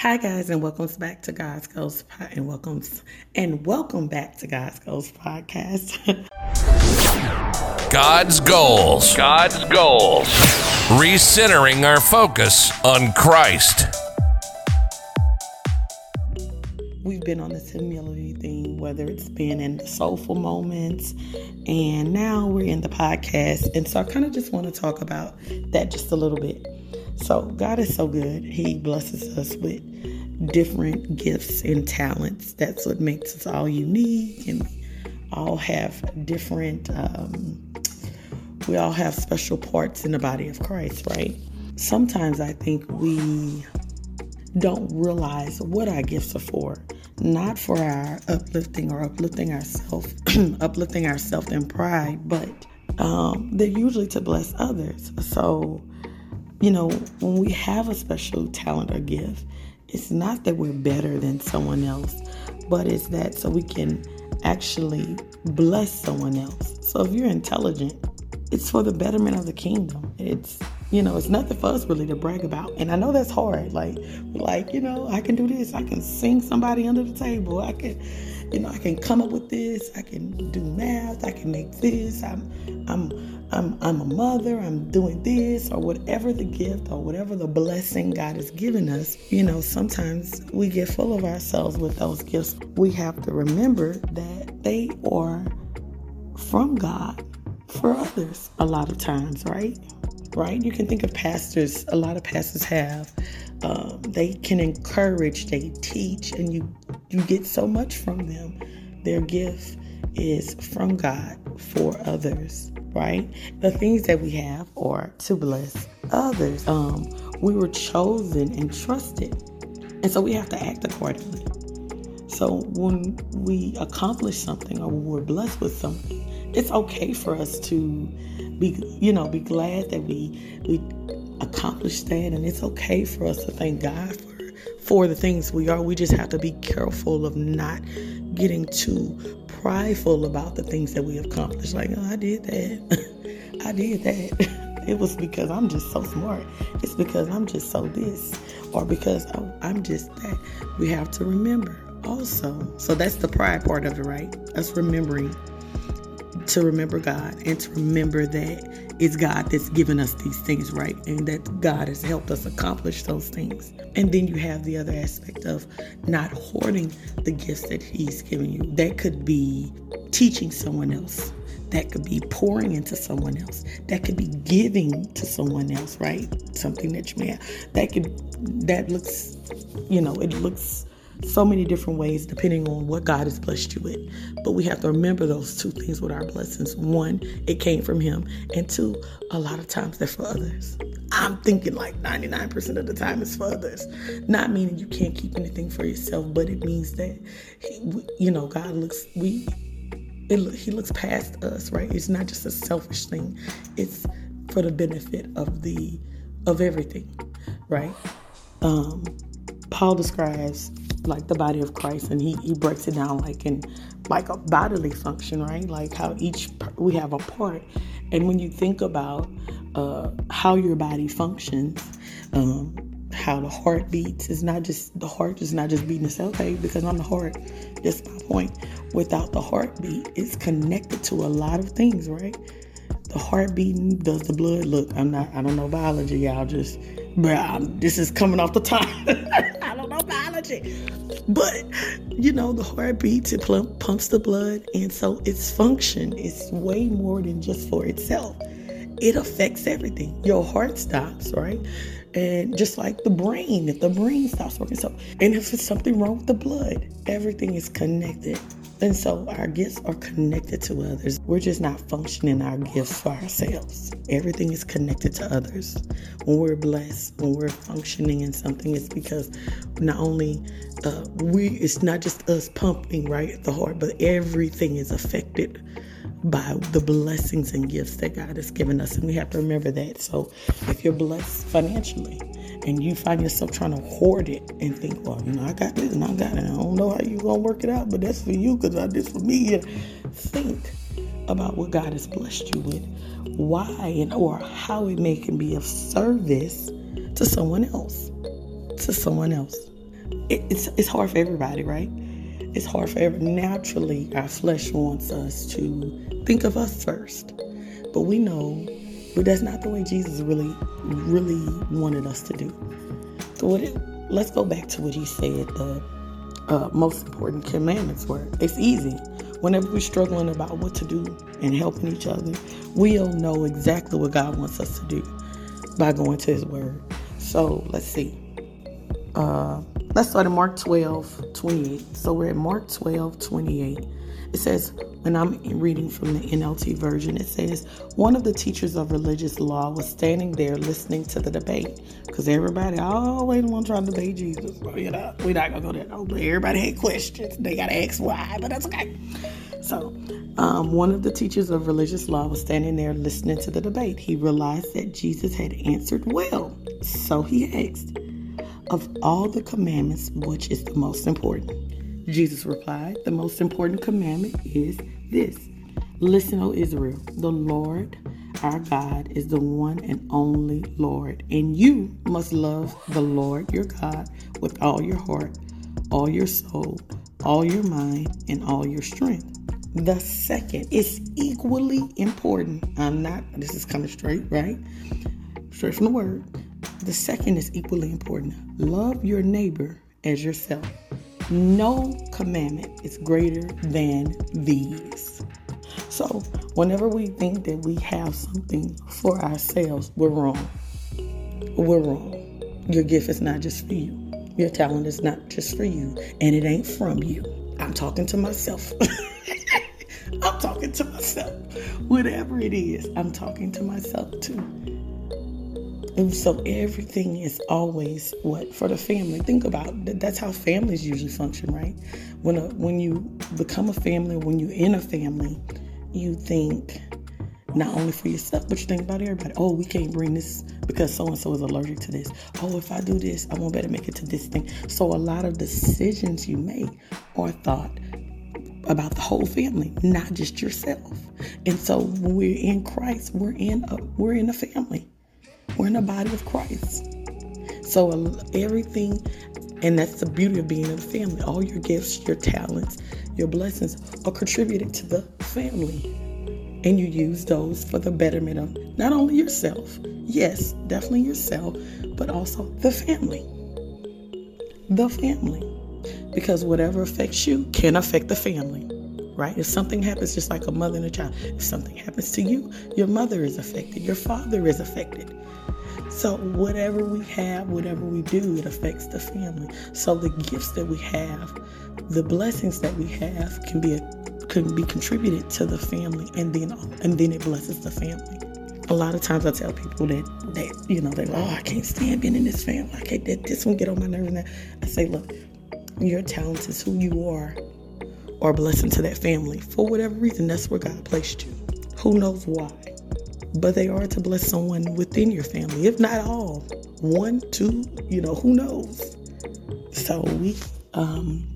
Hi guys, and welcome back to God's Goals and welcomes and welcome back to God's Goals podcast. God's goals. God's goals. Recentering our focus on Christ. We've been on this humility thing, whether it's been in the soulful moments, and now we're in the podcast. And so I kind of just want to talk about that just a little bit. So God is so good. He blesses us with different gifts and talents. That's what makes us all unique, and all have different. Um, we all have special parts in the body of Christ, right? Sometimes I think we don't realize what our gifts are for. Not for our uplifting or uplifting ourselves, uplifting ourselves in pride, but um, they're usually to bless others. So you know, when we have a special talent or gift, it's not that we're better than someone else, but it's that so we can actually bless someone else. So if you're intelligent, it's for the betterment of the kingdom. It's you know, it's nothing for us really to brag about. And I know that's hard. Like, like, you know, I can do this. I can sing somebody under the table. I can, you know, I can come up with this. I can do math. I can make this. I'm, I'm, I'm, I'm a mother. I'm doing this or whatever the gift or whatever the blessing God has given us. You know, sometimes we get full of ourselves with those gifts. We have to remember that they are from God for others a lot of times, right? right? You can think of pastors, a lot of pastors have. Um, they can encourage, they teach, and you you get so much from them. Their gift is from God for others, right? The things that we have are to bless others. Um, we were chosen and trusted, and so we have to act accordingly. So when we accomplish something or we're blessed with something, it's okay for us to be you know be glad that we we accomplished that and it's okay for us to thank God for for the things we are. We just have to be careful of not getting too prideful about the things that we accomplished like oh I did that. I did that. It was because I'm just so smart. It's because I'm just so this or because oh, I'm just that. We have to remember also so that's the pride part of it right? That's remembering to remember God and to remember that it's God that's given us these things, right? And that God has helped us accomplish those things. And then you have the other aspect of not hoarding the gifts that He's given you. That could be teaching someone else. That could be pouring into someone else. That could be giving to someone else, right? Something that you may have. That could, that looks, you know, it looks so many different ways depending on what God has blessed you with. But we have to remember those two things with our blessings. One, it came from Him, and two, a lot of times they're for others. I'm thinking like 99% of the time it's for others. Not meaning you can't keep anything for yourself, but it means that, you know, God looks, we, it, He looks past us, right? It's not just a selfish thing, it's for the benefit of the, of everything, right? Um, Paul describes like the body of Christ, and he, he breaks it down like in like a bodily function, right? Like how each we have a part, and when you think about uh, how your body functions, um, how the heart beats, is not just the heart is not just beating itself, okay? Because I'm the heart. That's my point. Without the heartbeat, it's connected to a lot of things, right? The heart beating does the blood. Look, I'm not. I don't know biology, y'all. Just, but this is coming off the top. Biology. But, you know, the heart beats, it pumps the blood. And so its function is way more than just for itself. It affects everything. Your heart stops, right? And just like the brain, if the brain stops working, so and if it's something wrong with the blood, everything is connected. And so our gifts are connected to others. We're just not functioning our gifts for ourselves. Everything is connected to others. When we're blessed, when we're functioning in something, it's because not only uh, we, it's not just us pumping right at the heart, but everything is affected by the blessings and gifts that God has given us. And we have to remember that. So if you're blessed financially, and you find yourself trying to hoard it and think, well, you know, I got this and I got it. I don't know how you're gonna work it out, but that's for you because I did for me. And think about what God has blessed you with, why and or how it may can be of service to someone else, to someone else. it, it's it's hard for everybody, right? It's hard for every naturally our flesh wants us to think of us first. But we know but that's not the way Jesus really really wanted us to do. So what it, let's go back to what he said the uh, most important commandments were. It's easy. Whenever we're struggling about what to do and helping each other, we'll know exactly what God wants us to do by going to His Word. So let's see. Uh, let's start at Mark 12, 28. So we're at Mark 12, 28. It says, when I'm reading from the NLT version, it says, one of the teachers of religious law was standing there listening to the debate. Because everybody always want to try to debate Jesus. You know, we're not going to go there. But everybody had questions. They got to ask why, but that's okay. So, um, one of the teachers of religious law was standing there listening to the debate. He realized that Jesus had answered well. So he asked, Of all the commandments, which is the most important? Jesus replied, The most important commandment is this Listen, O Israel, the Lord our God is the one and only Lord, and you must love the Lord your God with all your heart, all your soul, all your mind, and all your strength. The second is equally important. I'm not, this is coming straight, right? Straight from the word. The second is equally important. Love your neighbor as yourself. No commandment is greater than these. So, whenever we think that we have something for ourselves, we're wrong. We're wrong. Your gift is not just for you, your talent is not just for you, and it ain't from you. I'm talking to myself. I'm talking to myself. Whatever it is, I'm talking to myself too. And so everything is always what for the family. Think about that. That's how families usually function, right? When a, when you become a family, when you're in a family, you think not only for yourself, but you think about everybody. Oh, we can't bring this because so and so is allergic to this. Oh, if I do this, I won't better make it to this thing. So a lot of decisions you make are thought about the whole family, not just yourself. And so when we're in Christ, we're in a we're in a family. We're in the body of Christ. So everything, and that's the beauty of being in a family. All your gifts, your talents, your blessings are contributed to the family. And you use those for the betterment of not only yourself, yes, definitely yourself, but also the family. The family. Because whatever affects you can affect the family right? If something happens, just like a mother and a child, if something happens to you, your mother is affected, your father is affected. So, whatever we have, whatever we do, it affects the family. So, the gifts that we have, the blessings that we have, can be a, can be contributed to the family, and then and then it blesses the family. A lot of times, I tell people that that you know they oh I can't stand being in this family. I can't that this one get on my nerves. I say, look, your talent is who you are, or a blessing to that family for whatever reason. That's where God placed you. Who knows why? But they are to bless someone within your family, if not all. One, two, you know, who knows? So we um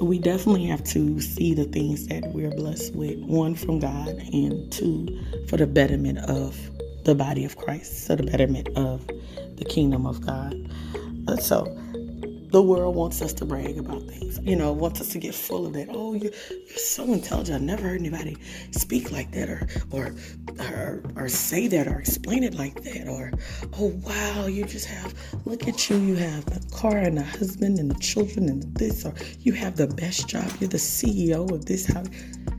we definitely have to see the things that we're blessed with, one from God and two for the betterment of the body of Christ, so the betterment of the kingdom of God. Uh, so the world wants us to brag about things, you know, wants us to get full of that. Oh, you're, you're so intelligent. I've never heard anybody speak like that or, or, or, or say that or explain it like that. Or, oh, wow, you just have, look at you. You have the car and the husband and the children and this, or you have the best job. You're the CEO of this house.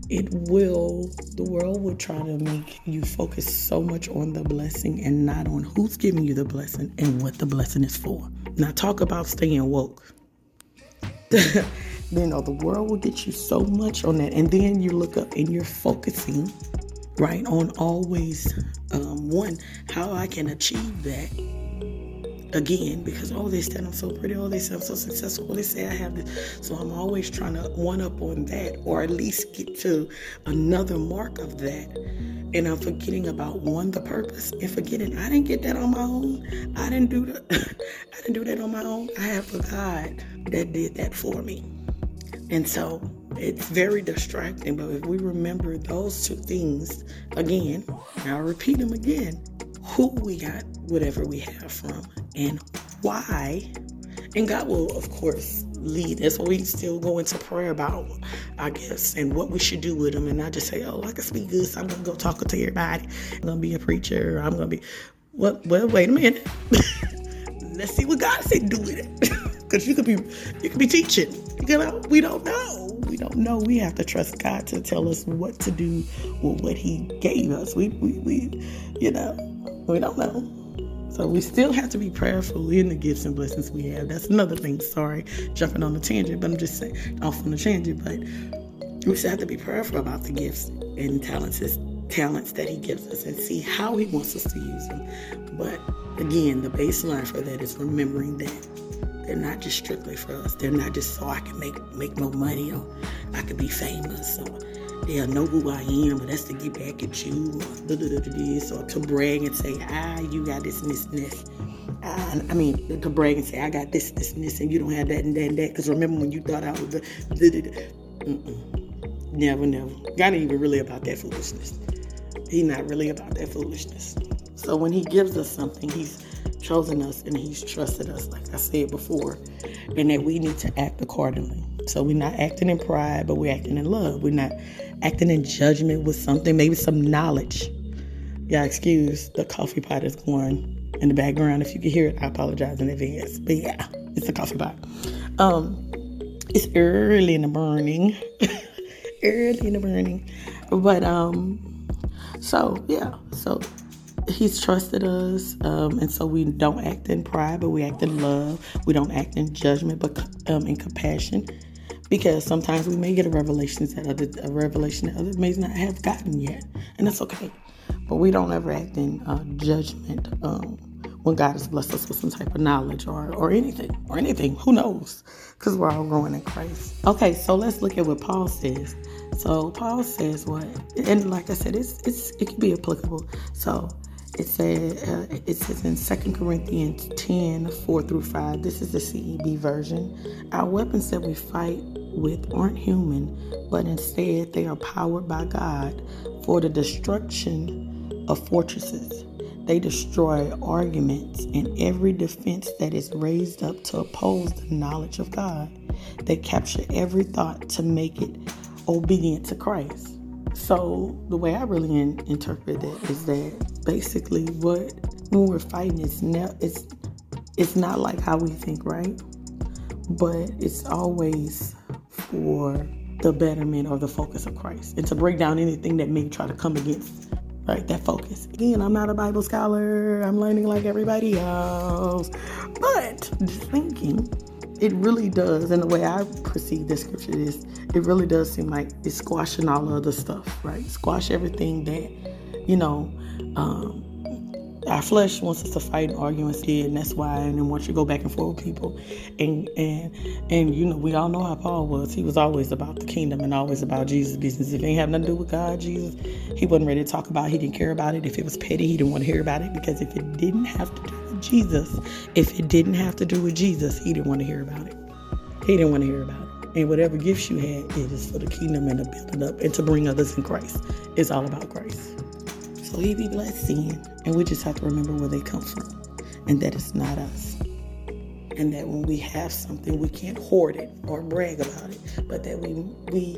It will, the world will try to make you focus so much on the blessing and not on who's giving you the blessing and what the blessing is for. Now, talk about staying woke. you know, the world will get you so much on that. And then you look up and you're focusing, right, on always um, one, how I can achieve that again because oh they say I'm so pretty, oh they say I'm so successful, they say I have this. So I'm always trying to one up on that or at least get to another mark of that and I'm forgetting about one the purpose and forgetting I didn't get that on my own. I didn't do that. I didn't do that on my own. I have a God that did that for me. And so it's very distracting, but if we remember those two things again, I'll repeat them again. Who we got whatever we have from and why And God will, of course, lead. That's why we still go into prayer about our gifts and what we should do with them. And not just say, oh, I can speak good, so I'm going to go talk to everybody. I'm going to be a preacher. I'm going to be, well, well, wait a minute. Let's see what God said do with it. Because you could be, you could be teaching. You know, we don't know. We don't know. We have to trust God to tell us what to do with what He gave us. We, we, we you know, we don't know. So we still have to be prayerful in the gifts and blessings we have. That's another thing. Sorry, jumping on the tangent, but I'm just saying off on the tangent. But we still have to be prayerful about the gifts and talents, talents that He gives us, and see how He wants us to use them. But again, the baseline for that is remembering that they're not just strictly for us. They're not just so I can make make more money or I can be famous or they'll know who I am, but that's to get back at you or this or to brag and say, ah, you got this and this and this. Uh, I mean, to brag and say, I got this, this, and this, and you don't have that and that and that. Because remember when you thought I was. Never, never. God ain't even really about that foolishness. He's not really about that foolishness. So when He gives us something, He's chosen us and He's trusted us, like I said before, and that we need to act accordingly. So we're not acting in pride, but we're acting in love. We're not acting in judgment with something, maybe some knowledge. Yeah, excuse the coffee pot is going in the background. If you can hear it, I apologize in advance. But yeah, it's a coffee pot. Um, it's early in the morning. early in the morning. But um, so yeah, so he's trusted us, um, and so we don't act in pride, but we act in love. We don't act in judgment, but um, in compassion because sometimes we may get a revelation that other a revelation that others may not have gotten yet, and that's okay. But we don't ever act in uh, judgment um, when God has blessed us with some type of knowledge or or anything or anything. Who knows? Because we're all growing in Christ. Okay, so let's look at what Paul says. So Paul says what, and like I said, it's it's it can be applicable. So it says uh, it says in Second Corinthians 10, 4 through 5. This is the CEB version. Our weapons that we fight with aren't human, but instead they are powered by God for the destruction of fortresses. They destroy arguments and every defense that is raised up to oppose the knowledge of God. They capture every thought to make it obedient to Christ. So the way I really in, interpret it is that basically what when we're fighting it's ne- it's it's not like how we think, right? But it's always for the betterment or the focus of Christ and to break down anything that may try to come against right that focus. Again i'm not a bible scholar. I'm learning like everybody else. But just thinking it really does and the way i perceive this scripture is it really does seem like it's squashing all the other stuff right squash everything that you know um, our flesh wants us to fight and argue and see, and that's why. And then once you go back and forth with people, and and and you know, we all know how Paul was. He was always about the kingdom and always about Jesus' business. If it ain't have nothing to do with God, Jesus, he wasn't ready to talk about. It. He didn't care about it. If it was petty, he didn't want to hear about it because if it didn't have to do Jesus, if it didn't have to do with Jesus, he didn't want to hear about it. He didn't want to hear about it. And whatever gifts you had, it is for the kingdom and to build it up and to bring others in Christ. It's all about Christ. So he be blessing, and we just have to remember where they come from, and that it's not us. And that when we have something, we can't hoard it or brag about it, but that we we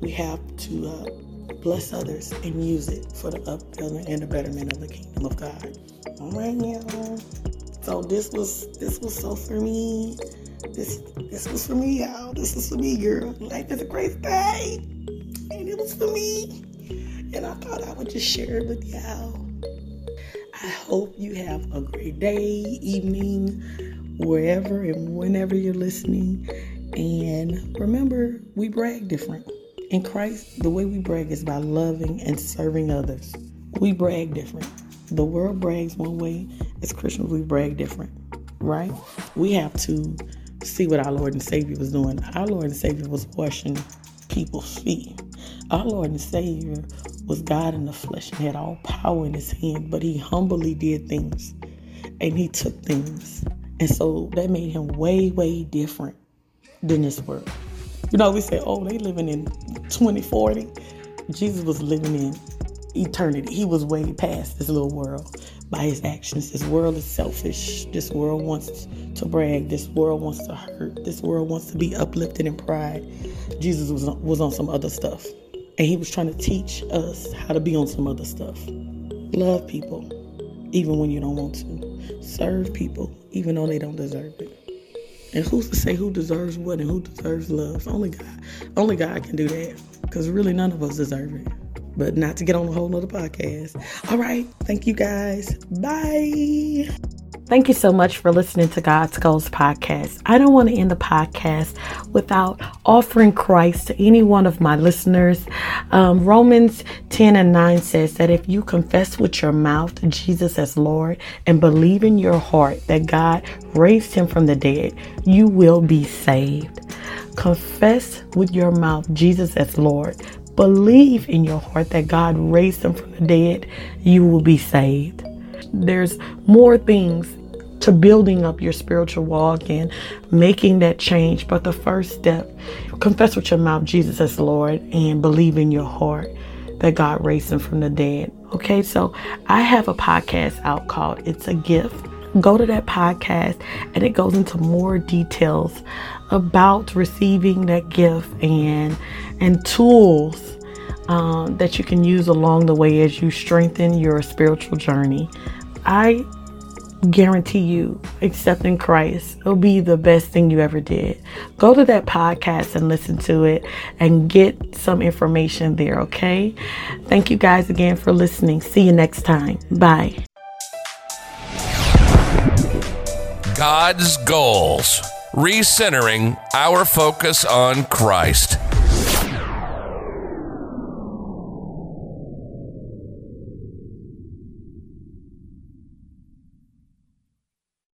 we have to uh, bless others and use it for the upbuilding and the betterment of the kingdom of God. All right, y'all. So this was this was so for me. This this was for me, y'all. This was for me, girl. Life is a great day, and it was for me and I thought I would just share it with y'all. I hope you have a great day, evening, wherever and whenever you're listening. And remember, we brag different. In Christ, the way we brag is by loving and serving others. We brag different. The world brags one way, as Christians, we brag different, right? We have to see what our Lord and Savior was doing. Our Lord and Savior was washing people's feet. Our Lord and Savior was God in the flesh and had all power in his hand, but he humbly did things and he took things. And so that made him way, way different than this world. You know, we say, oh, they living in 2040. Jesus was living in eternity. He was way past this little world. by his actions. This world is selfish. This world wants to brag. This world wants to hurt. This world wants to be uplifted in pride. Jesus was on, was on some other stuff. And he was trying to teach us how to be on some other stuff. Love people, even when you don't want to. Serve people, even though they don't deserve it. And who's to say who deserves what and who deserves love? Only God. Only God can do that. Because really, none of us deserve it but not to get on a whole nother podcast. All right. Thank you guys. Bye. Thank you so much for listening to God's Goals podcast. I don't want to end the podcast without offering Christ to any one of my listeners. Um, Romans 10 and 9 says that if you confess with your mouth Jesus as Lord and believe in your heart that God raised him from the dead, you will be saved. Confess with your mouth Jesus as Lord believe in your heart that God raised him from the dead, you will be saved. There's more things to building up your spiritual walk and making that change. But the first step, confess with your mouth Jesus as Lord and believe in your heart that God raised him from the dead. Okay, so I have a podcast out called It's a Gift. Go to that podcast and it goes into more details about receiving that gift and and tools um, that you can use along the way as you strengthen your spiritual journey. I guarantee you, accepting Christ will be the best thing you ever did. Go to that podcast and listen to it and get some information there, okay? Thank you guys again for listening. See you next time. Bye. God's goals, recentering our focus on Christ.